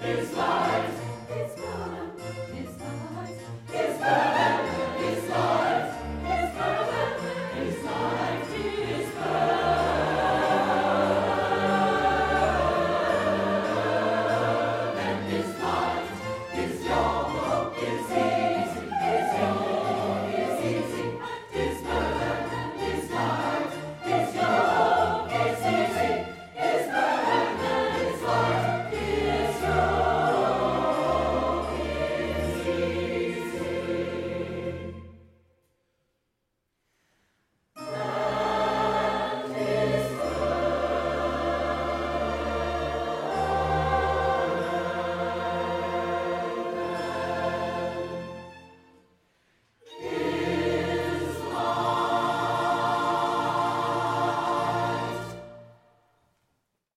His life.